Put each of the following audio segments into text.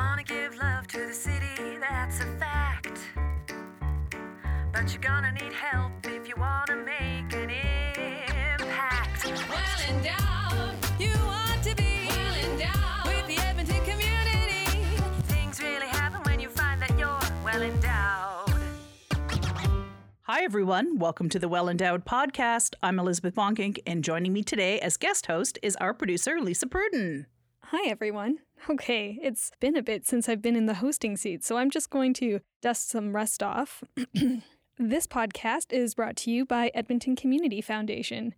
wanna give love to the city, that's a fact. But you're gonna need help if you wanna make an impact. Well endowed, you want to be well endowed with the Edmonton community. Things really happen when you find that you're well endowed. Hi, everyone. Welcome to the Well Endowed podcast. I'm Elizabeth Bonkink, and joining me today as guest host is our producer, Lisa Pruden. Hi, everyone. Okay, it's been a bit since I've been in the hosting seat, so I'm just going to dust some rust off. this podcast is brought to you by Edmonton Community Foundation,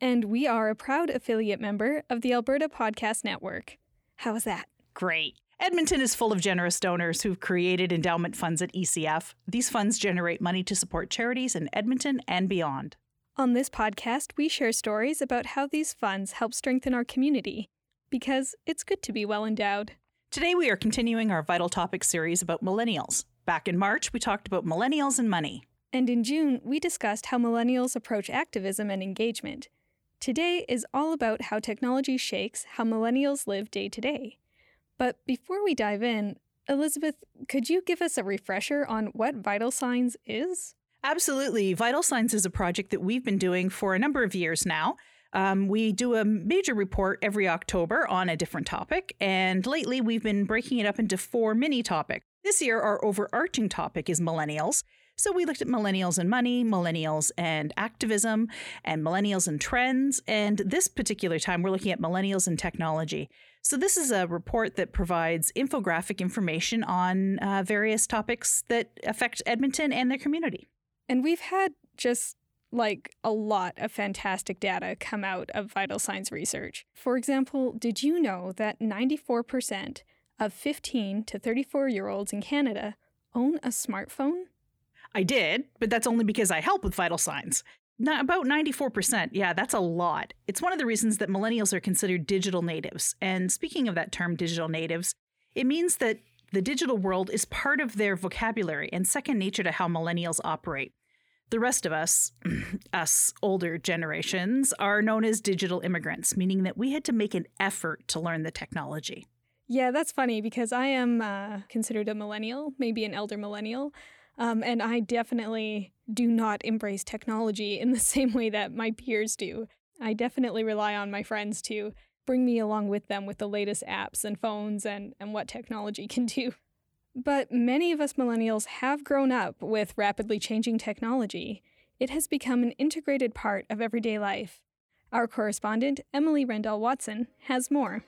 and we are a proud affiliate member of the Alberta Podcast Network. How is that? Great. Edmonton is full of generous donors who've created endowment funds at ECF. These funds generate money to support charities in Edmonton and beyond. On this podcast, we share stories about how these funds help strengthen our community because it's good to be well endowed. Today, we are continuing our Vital Topics series about millennials. Back in March, we talked about millennials and money. And in June, we discussed how millennials approach activism and engagement. Today is all about how technology shakes how millennials live day to day. But before we dive in, Elizabeth, could you give us a refresher on what Vital Signs is? Absolutely. Vital Signs is a project that we've been doing for a number of years now. Um, we do a major report every October on a different topic, and lately we've been breaking it up into four mini topics. This year, our overarching topic is millennials. So we looked at millennials and money, millennials and activism, and millennials and trends. And this particular time, we're looking at millennials and technology. So this is a report that provides infographic information on uh, various topics that affect Edmonton and their community. And we've had just like a lot of fantastic data come out of vital signs research. For example, did you know that 94% of 15 to 34 year olds in Canada own a smartphone? I did, but that's only because I help with vital signs. Not about 94%. Yeah, that's a lot. It's one of the reasons that millennials are considered digital natives. And speaking of that term, digital natives, it means that the digital world is part of their vocabulary and second nature to how millennials operate. The rest of us, us older generations, are known as digital immigrants, meaning that we had to make an effort to learn the technology. Yeah, that's funny because I am uh, considered a millennial, maybe an elder millennial. Um, and I definitely do not embrace technology in the same way that my peers do. I definitely rely on my friends to bring me along with them with the latest apps and phones and, and what technology can do. But many of us millennials have grown up with rapidly changing technology. It has become an integrated part of everyday life. Our correspondent, Emily Rendell Watson, has more.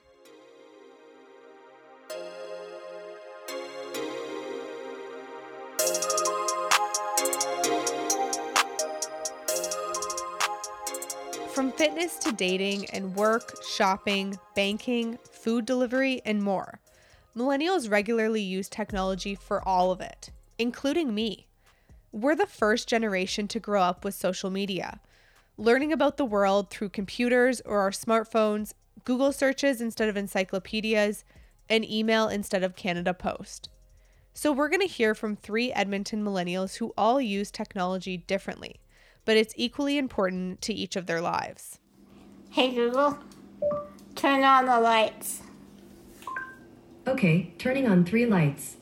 From fitness to dating and work, shopping, banking, food delivery, and more. Millennials regularly use technology for all of it, including me. We're the first generation to grow up with social media, learning about the world through computers or our smartphones, Google searches instead of encyclopedias, and email instead of Canada Post. So, we're going to hear from three Edmonton millennials who all use technology differently but it's equally important to each of their lives. Hey Google, turn on the lights. Okay, turning on three lights.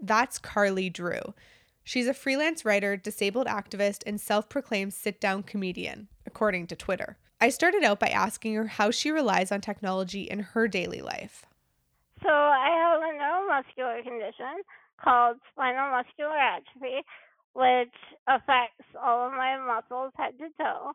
That's Karli Drew. She's a freelance writer, disabled activist, and self proclaimed sit down comedian, according to Twitter. I started out by asking her how she relies on technology in her daily life. So, I have a neuromuscular condition called spinal muscular atrophy, which affects all of my muscles head to toe.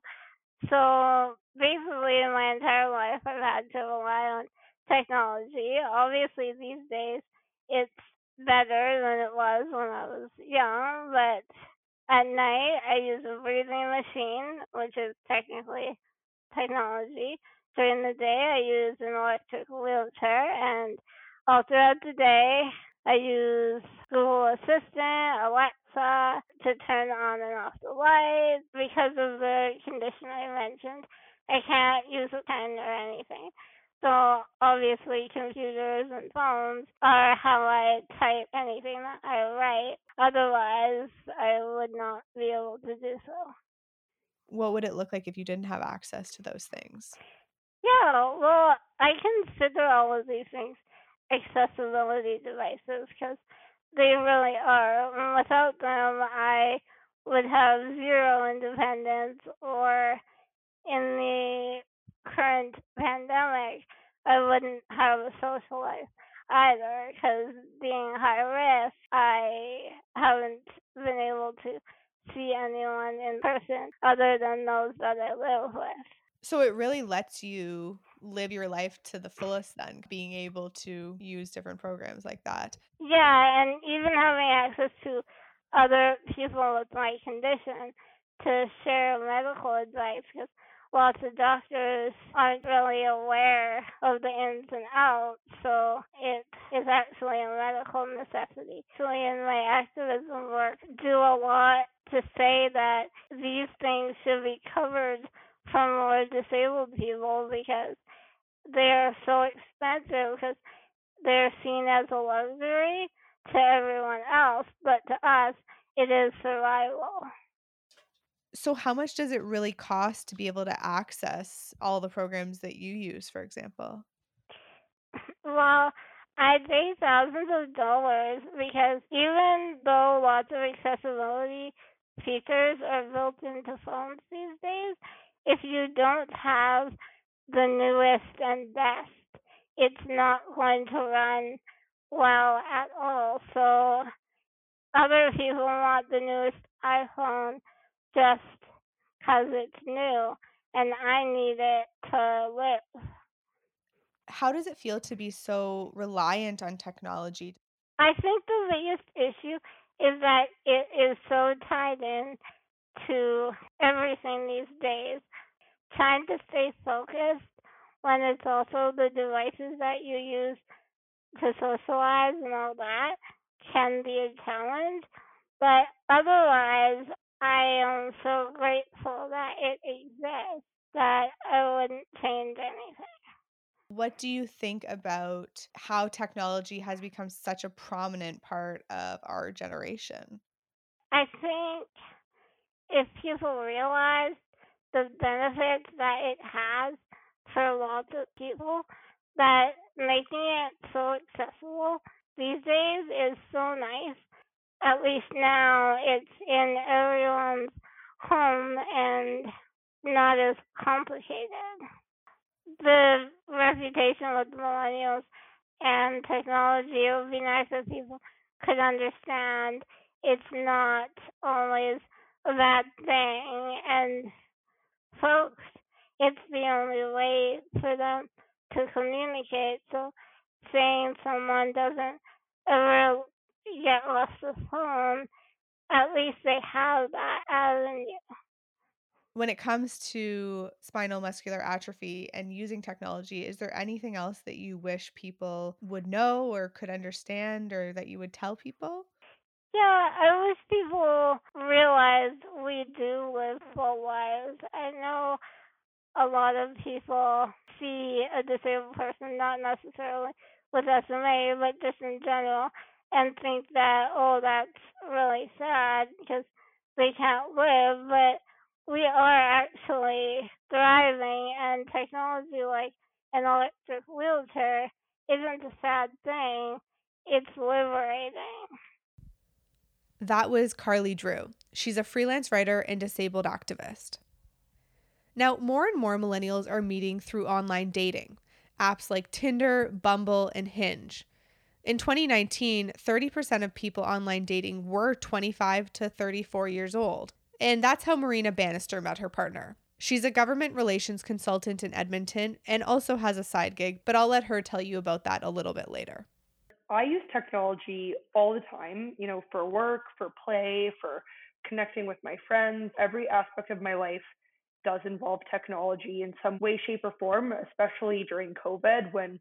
So basically, in my entire life, I've had to rely on technology. Obviously, these days, it's better than it was when I was young, but at night, I use a breathing machine, which is technically technology. During the day, I use an electric wheelchair, and all throughout the day, I use Google Assistant, Alexa to turn on and off the lights. Because of the condition I mentioned, I can't use a pen or anything. So computers and phones are how I type anything that I write. Otherwise, I would not be able to do so. What would it look like if you didn't have access to those things? Yeah, well, I consider all of these things accessibility devices because they really are. And without them, I would have zero independence, or in the current pandemic, I wouldn't have a social life either because being high risk, I haven't been able to see anyone in person other than those that I live with. So it really lets you live your life to the fullest then, being able to use different programs like that. Yeah, and even having access to other people with my condition to share medical advice because lots of doctors aren't really aware of the ins and outs, so it is actually a medical necessity. So in my activism work, do a lot to say that these things should be covered from more disabled people because they are so expensive because they're seen as a luxury to everyone else, but to us, it is survival. So, how much does it really cost to be able to access all the programs that you use, for example? Well, I'd say thousands of dollars because even though lots of accessibility features are built into phones these days, if you don't have the newest and best, it's not going to run well at all. So other people want the newest iPhone just because it's new, and I need it to live. How does it feel to be so reliant on technology? I think the biggest issue is that it is so tied in to everything these days. Trying to stay focused when it's also the devices that you use to socialize and all that can be a challenge. But otherwise, I am so grateful that it exists that I wouldn't change anything. What do you think about how technology has become such a prominent part of our generation? I think if people realize the benefits that it has for lots of people, that making it so accessible these days is so nice. At least now it's in everyone's home and not as complicated. The reputation with millennials and technology, it would be nice if people could understand it's not always a bad thing and folks it's the only way for them to communicate so saying someone doesn't ever get lost the phone at least they have that avenue When it comes to spinal muscular atrophy and using technology, is there anything else that you wish people would know or could understand or that you would tell people? Yeah, I wish people realized we do live full lives. I know a lot of people see a disabled person, not necessarily with SMA, but just in general, and think that, oh, that's really sad because they can't live. But we are actually thriving, and technology like an electric wheelchair isn't a sad thing, it's liberating. That was Karli Drew. She's a freelance writer and disabled activist. Now, more and more millennials are meeting through online dating, apps like Tinder, Bumble, and Hinge. In 2019, 30% of people online dating were 25 to 34 years old. And that's how Marina Banister met her partner. She's a government relations consultant in Edmonton and also has a side gig, but I'll let her tell you about that a little bit later. I use technology all the time, you know, for work, for play, for connecting with my friends. Every aspect of my life does involve technology in some way, shape, or form, especially during COVID when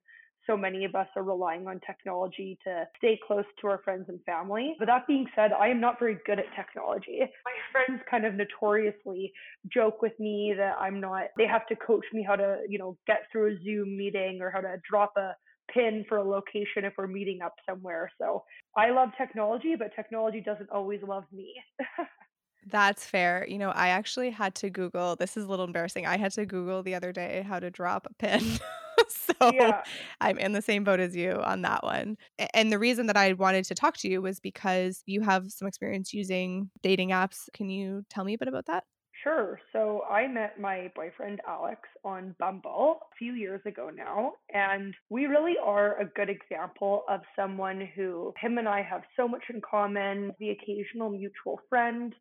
so many of us are relying on technology to stay close to our friends and family. But that being said, I am not very good at technology. My friends kind of notoriously joke with me that I'm not, they have to coach me how to, you know, get through a Zoom meeting or how to drop a pin for a location if we're meeting up somewhere. So I love technology, but technology doesn't always love me. That's fair. You know, I actually had to Google, this is a little embarrassing. I had to Google the other day how to drop a pin. so Yeah. I'm in the same boat as you on that one. And the reason that I wanted to talk to you was because you have some experience using dating apps. Can you tell me a bit about that? Sure. So I met my boyfriend Alex on Bumble a few years ago now, and we really are a good example of someone who him and I have so much in common, the occasional mutual friend,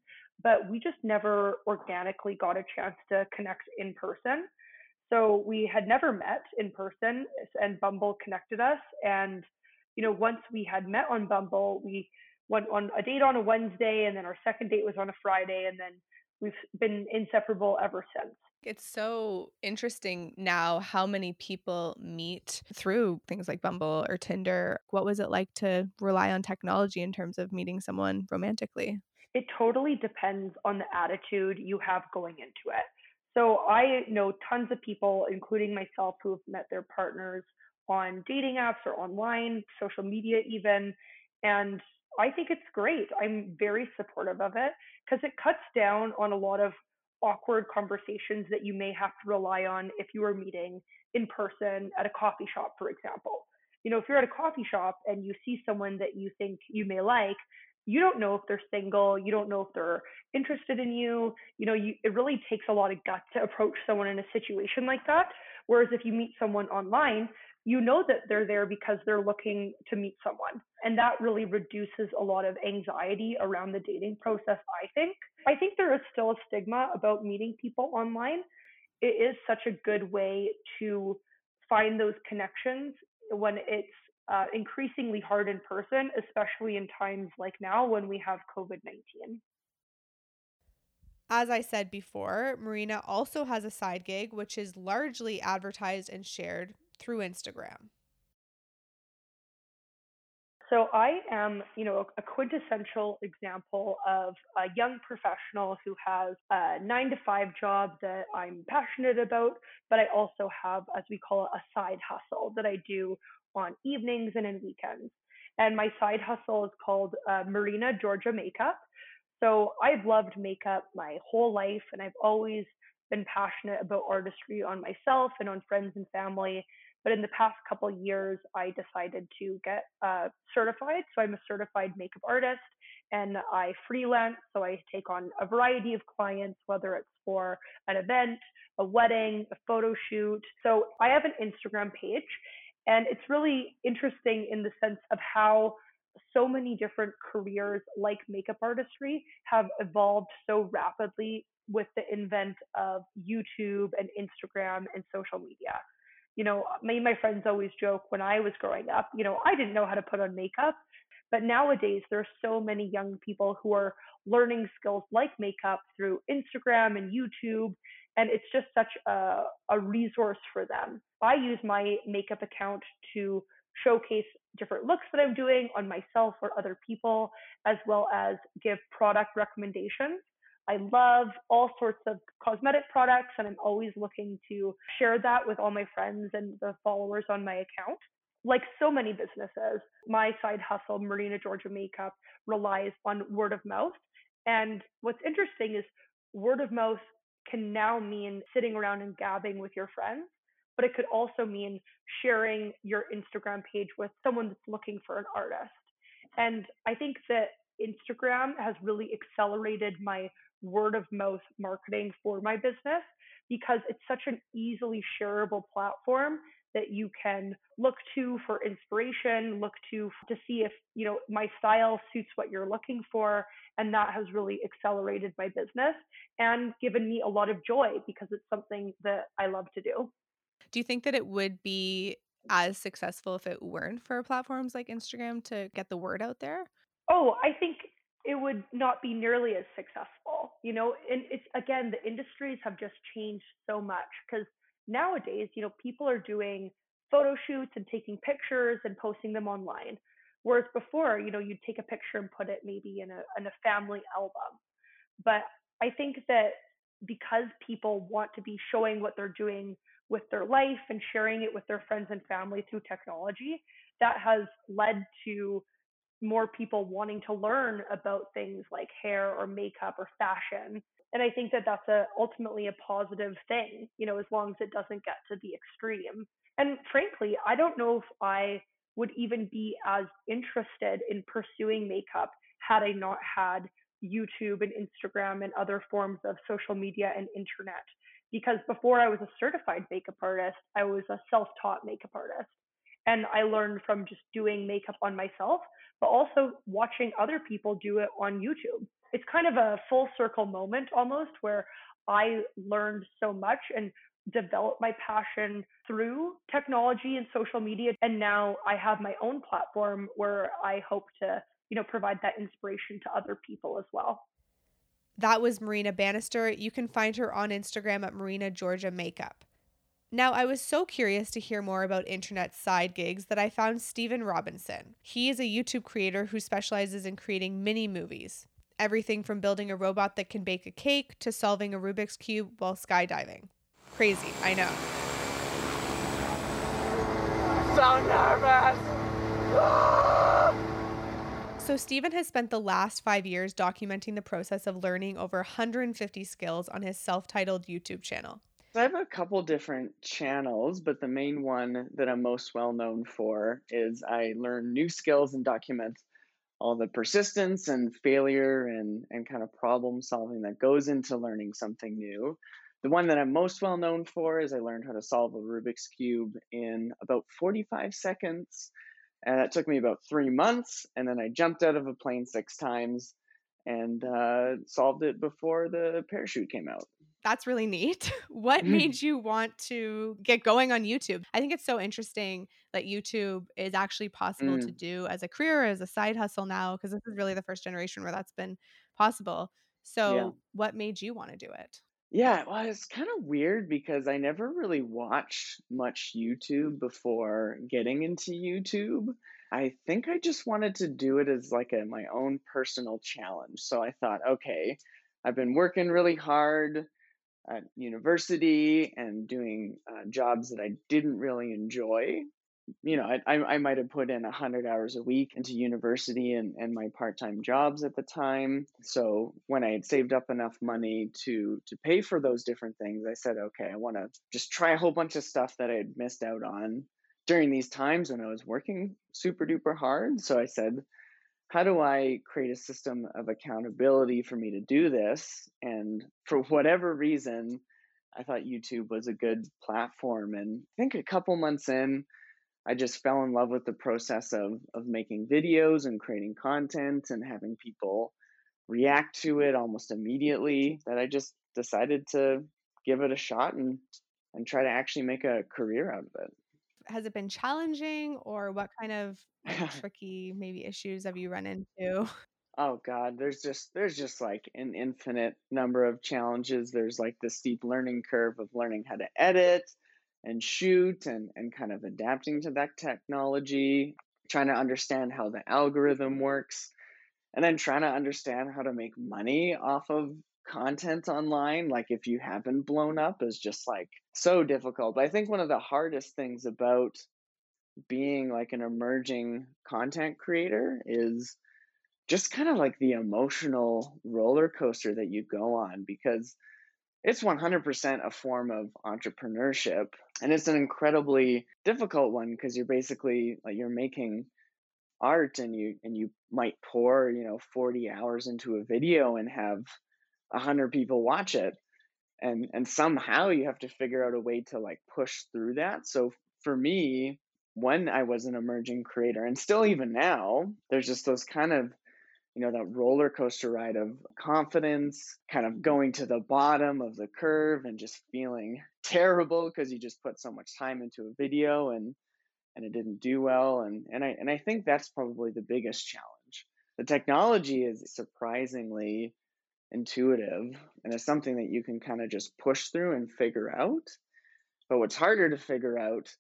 but we just never organically got a chance to connect in person. So we had never met in person, and Bumble connected us. And, you know, once we had met on Bumble, we went on a date on a Wednesday, and then our second date was on a Friday, and then we've been inseparable ever since. It's so interesting now how many people meet through things like Bumble or Tinder. What was it like to rely on technology in terms of meeting someone romantically? It totally depends on the attitude you have going into it. So I know tons of people, including myself, who have met their partners on dating apps or online, social media even. And I think it's great. I'm very supportive of it because it cuts down on a lot of awkward conversations that you may have to rely on if you are meeting in person at a coffee shop, for example. You know, if you're at a coffee shop and you see someone that you think you may like, you don't know if they're single, you don't know if they're interested in you. You know, you, it really takes a lot of guts to approach someone in a situation like that. Whereas if you meet someone online, you know that they're there because they're looking to meet someone. And that really reduces a lot of anxiety around the dating process, I think. I think there is still a stigma about meeting people online. It is such a good way to find those connections when it's uh, increasingly hard in person, especially in times like now when we have COVID 19. As I said before, Marina also has a side gig, which is largely advertised and shared through Instagram. So I am, you know, a quintessential example of a young professional who has a nine to five job that I'm passionate about, but I also have, as we call it, a side hustle that I do on evenings and in weekends. And my side hustle is called uh, Marina Georgia Makeup. So I've loved makeup my whole life, and I've always been passionate about artistry on myself and on friends and family. But in the past couple years, I decided to get uh, certified. So I'm a certified makeup artist and I freelance. So I take on a variety of clients, whether it's for an event, a wedding, a photo shoot. So I have an Instagram page and it's really interesting in the sense of how so many different careers like makeup artistry have evolved so rapidly with the invent of YouTube and Instagram and social media you know, me and my friends always joke when I was growing up, you know, I didn't know how to put on makeup. But nowadays, there are so many young people who are learning skills like makeup through Instagram and YouTube. And it's just such a, a resource for them. I use my makeup account to showcase different looks that I'm doing on myself or other people, as well as give product recommendations. I love all sorts of cosmetic products, and I'm always looking to share that with all my friends and the followers on my account. Like so many businesses, my side hustle, Marina Georgia Makeup, relies on word of mouth. And what's interesting is word of mouth can now mean sitting around and gabbing with your friends, but it could also mean sharing your Instagram page with someone that's looking for an artist. And I think that Instagram has really accelerated my word of mouth marketing for my business because it's such an easily shareable platform that you can look to for inspiration, look to to see if, you know, my style suits what you're looking for and that has really accelerated my business and given me a lot of joy because it's something that I love to do. Do you think that it would be as successful if it weren't for platforms like Instagram to get the word out there? Oh, I think it would not be nearly as successful. You know, and it's again, the industries have just changed so much because nowadays, you know, people are doing photo shoots and taking pictures and posting them online. Whereas before, you know, you'd take a picture and put it maybe in a in a family album. But I think that because people want to be showing what they're doing with their life and sharing it with their friends and family through technology, that has led to more people wanting to learn about things like hair or makeup or fashion And I think that that's a ultimately a positive thing, you know, as long as it doesn't get to the extreme. And frankly, I don't know if I would even be as interested in pursuing makeup had I not had YouTube and Instagram and other forms of social media and internet. Because before I was a certified makeup artist, I was a self taught makeup artist. And I learned from just doing makeup on myself, but also watching other people do it on YouTube. It's kind of a full circle moment almost where I learned so much and developed my passion through technology and social media. And now I have my own platform where I hope to, you know, provide that inspiration to other people as well. That was Marina Banister. You can find her on Instagram at Marina Georgia Makeup. Now, I was so curious to hear more about internet side gigs that I found Stephen Robinson. He is a YouTube creator who specializes in creating mini movies. Everything from building a robot that can bake a cake to solving a Rubik's Cube while skydiving. Crazy, I know. So nervous. So, Stephen has spent the last five years documenting the process of learning over 150 skills on his self titled YouTube channel. I have a couple different channels, but the main one that I'm most well known for is I learn new skills and document all the persistence and failure and, and kind of problem solving that goes into learning something new. The one that I'm most well known for is I learned how to solve a Rubik's Cube in about 45 seconds and that took me about three months. And then I jumped out of a plane six times and uh, solved it before the parachute came out. That's really neat. What Mm. made you want to get going on YouTube? I think it's so interesting that YouTube is actually possible to Mm. do as a career, as a side hustle now, because this is really the first generation where that's been possible. So, what made you want to do it? Yeah, well, it's kind of weird because I never really watched much YouTube before getting into YouTube. I think I just wanted to do it as like a my own personal challenge. So I thought, okay, I've been working really hard at university and doing uh, jobs that I didn't really enjoy. You know, I, I, I might have put in 100 hours a week into university and, and my part time jobs at the time. So when I had saved up enough money to, to pay for those different things, I said, okay, I want to just try a whole bunch of stuff that I had missed out on during these times when I was working super duper hard. So I said, how do I create a system of accountability for me to do this? And for whatever reason, I thought YouTube was a good platform. And I think a couple months in, I just fell in love with the process of of making videos and creating content and having people react to it almost immediately that I just decided to give it a shot and and try to actually make a career out of it. Has it been challenging, or what kind of like, tricky maybe issues have you run into? Oh God, there's just there's just like an infinite number of challenges. There's like the steep learning curve of learning how to edit and shoot and and kind of adapting to that technology, trying to understand how the algorithm works, and then trying to understand how to make money off of content online like if you haven't blown up is just like so difficult. But I think one of the hardest things about being like an emerging content creator is just kind of like the emotional roller coaster that you go on because it's 100% a form of entrepreneurship and it's an incredibly difficult one because you're basically like you're making art and you and you might pour you know 40 hours into a video and have 100 people watch it. And and somehow you have to figure out a way to like push through that. So for me when i was an emerging creator and still even now there's just those kind of you know that roller coaster ride of confidence kind of going to the bottom of the curve and just feeling terrible because you just put so much time into a video and and it didn't do well. And and I and I think that's probably the biggest challenge. The technology is surprisingly intuitive and it's something that you can kind of just push through and figure out. But what's harder to figure out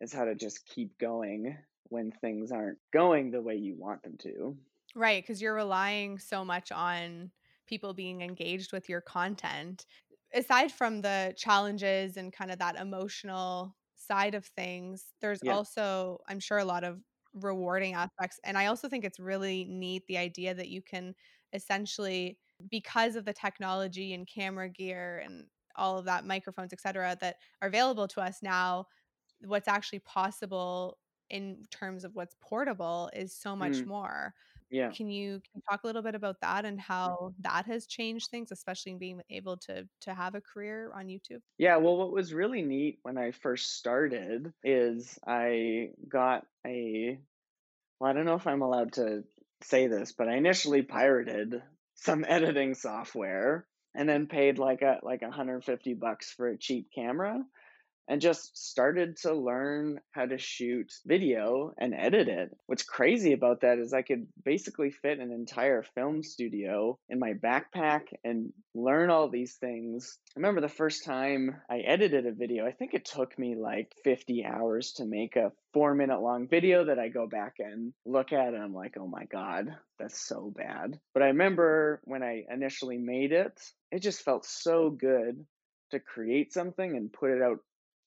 is how to just keep going when things aren't going the way you want them to. Right, because you're relying so much on people being engaged with your content. Aside from the challenges and kind of that emotional side of things, there's Yeah. also, I'm sure, a lot of rewarding aspects. And I also think it's really neat the idea that you can essentially because of the technology and camera gear and all of that microphones etc that are available to us now what's actually possible in terms of what's portable is so much Mm, more. Yeah. can you can you talk a little bit about that and how that has changed things especially in being able to to have a career on youtube? Yeah, well, what was really neat when I first started is I got a, well, I don't know if I'm allowed to say this, but I initially pirated some editing software and then paid like a like 150 bucks for a cheap camera and just started to learn how to shoot video and edit it. What's crazy about that is I could basically fit an entire film studio in my backpack and learn all these things. I remember the first time I edited a video, I think it took me like 50 hours to make a four minute long video that I go back and look at and I'm like, oh my God, that's so bad. But I remember when I initially made it, it just felt so good to create something and put it out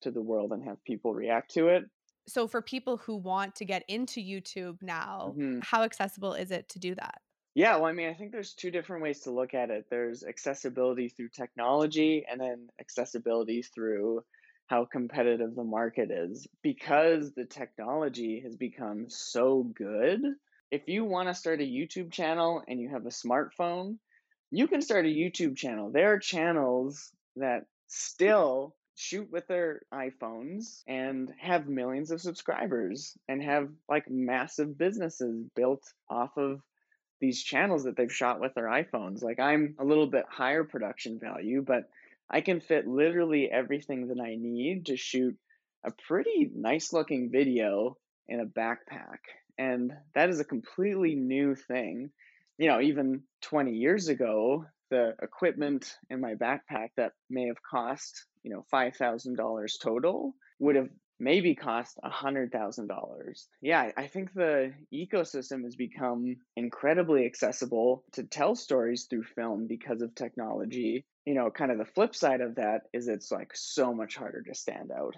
to the world and have people react to it. so for people who want to get into youtube now Mhm. how accessible is it to do that Yeah, well, I mean, I think there's two different ways to look at it. There's accessibility through technology and then accessibility through how competitive the market is. Because the technology has become so good, if you want to start a YouTube channel and you have a smartphone, you can start a YouTube channel. There are channels that still shoot with their iPhones and have millions of subscribers and have like massive businesses built off of these channels that they've shot with their iPhones. Like I'm a little bit higher production value, but I can fit literally everything that I need to shoot a pretty nice looking video in a backpack. And that is a completely new thing. You know, even 20 years ago, the equipment in my backpack that may have cost, you know, $5,000 total would have maybe cost a hundred thousand dollars. Yeah, I- I think the ecosystem has become incredibly accessible to tell stories through film because of technology. You know, kind of the flip side of that is it's like so much harder to stand out.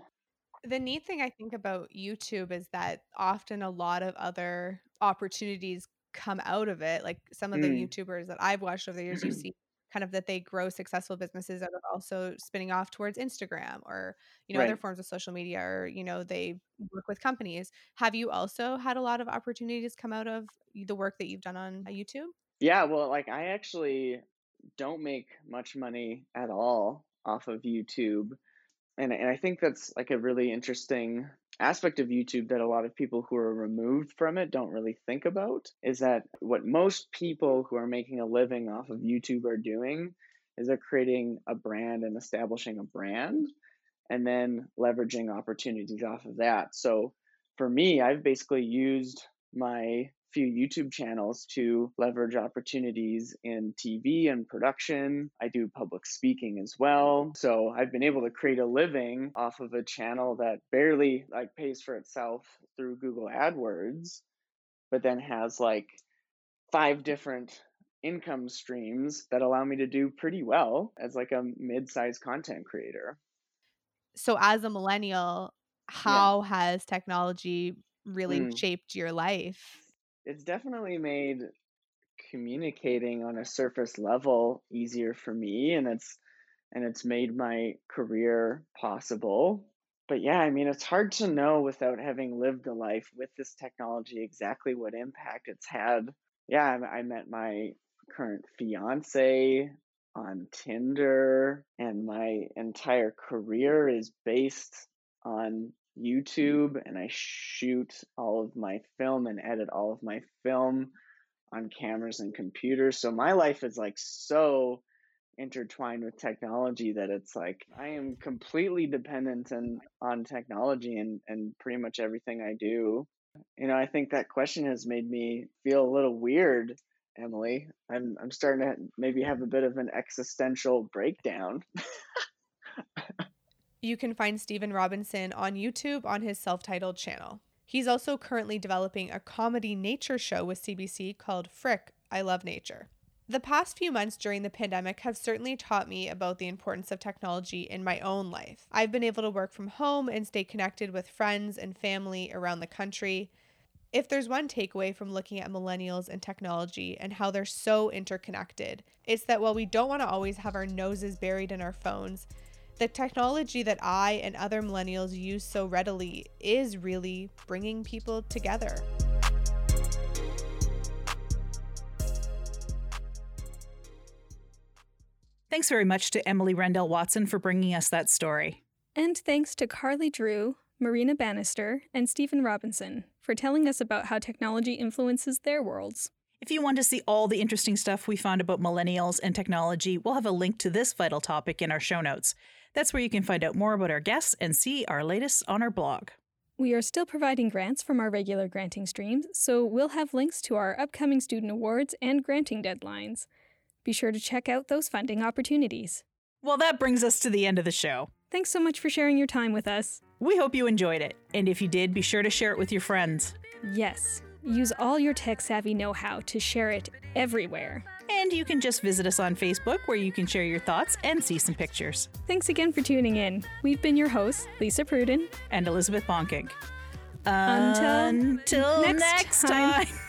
the neat thing I think about YouTube is that often a lot of other opportunities come out of it. Like some of the Mm. YouTubers that I've watched over the years, you see kind of that they grow successful businesses that are also spinning off towards Instagram or, you know, other forms of social media or, you know, they work with companies. Have you also had a lot of opportunities come out of the work that you've done on YouTube? Yeah, well, like I actually don't make much money at all off of YouTube. And and I think that's like a really interesting aspect of YouTube that a lot of people who are removed from it don't really think about is that what most people who are making a living off of YouTube are doing is they're creating a brand and establishing a brand and then leveraging opportunities off of that. So for me, I've basically used my few YouTube channels to leverage opportunities in TV and production. I do public speaking as well. So I've been able to create a living off of a channel that barely like pays for itself through Google AdWords, but then has like five different income streams that allow me to do pretty well as like a mid-sized content creator. So as a millennial, how has technology really Mm. shaped your life? It's definitely made communicating on a surface level easier for me and it's and it's made my career possible. But yeah, I mean it's hard to know without having lived a life with this technology exactly what impact it's had. Yeah, I, I met my current fiance on Tinder and my entire career is based on YouTube and I shoot all of my film and edit all of my film on cameras and computers. So my life is like so intertwined with technology that it's like I am completely dependent and on technology and, and pretty much everything I do. You know, I think that question has made me feel a little weird, Emily. I'm I'm starting to maybe have a bit of an existential breakdown. You can find Stephen Robinson on YouTube on his self titled channel. He's also currently developing a comedy nature show with CBC called Frick, I Love Nature. The past few months during the pandemic have certainly taught me about the importance of technology in my own life. I've been able to work from home and stay connected with friends and family around the country. If there's one takeaway from looking at millennials and technology and how they're so interconnected, it's that while we don't want to always have our noses buried in our phones, the technology that I and other millennials use so readily is really bringing people together. Thanks very much to Emily Rendell Watson for bringing us that story. And thanks to Karli Drew, Marina Banister, and Stephen Robinson for telling us about how technology influences their worlds. If you want to see all the interesting stuff we found about millennials and technology, we'll have a link to this vital topic in our show notes. That's where you can find out more about our guests and see our latest on our blog. We are still providing grants from our regular granting streams, so we'll have links to our upcoming student awards and granting deadlines. Be sure to check out those funding opportunities. Well, that brings us to the end of the show. Thanks so much for sharing your time with us. We hope you enjoyed it, and if you did, be sure to share it with your friends. Yes, use all your tech savvy know how to share it everywhere. And you can just visit us on Facebook where you can share your thoughts and see some pictures. Thanks again for tuning in. We've been your hosts, Lisa Pruden and Elizabeth Bonkink. Until, Until next next time. time.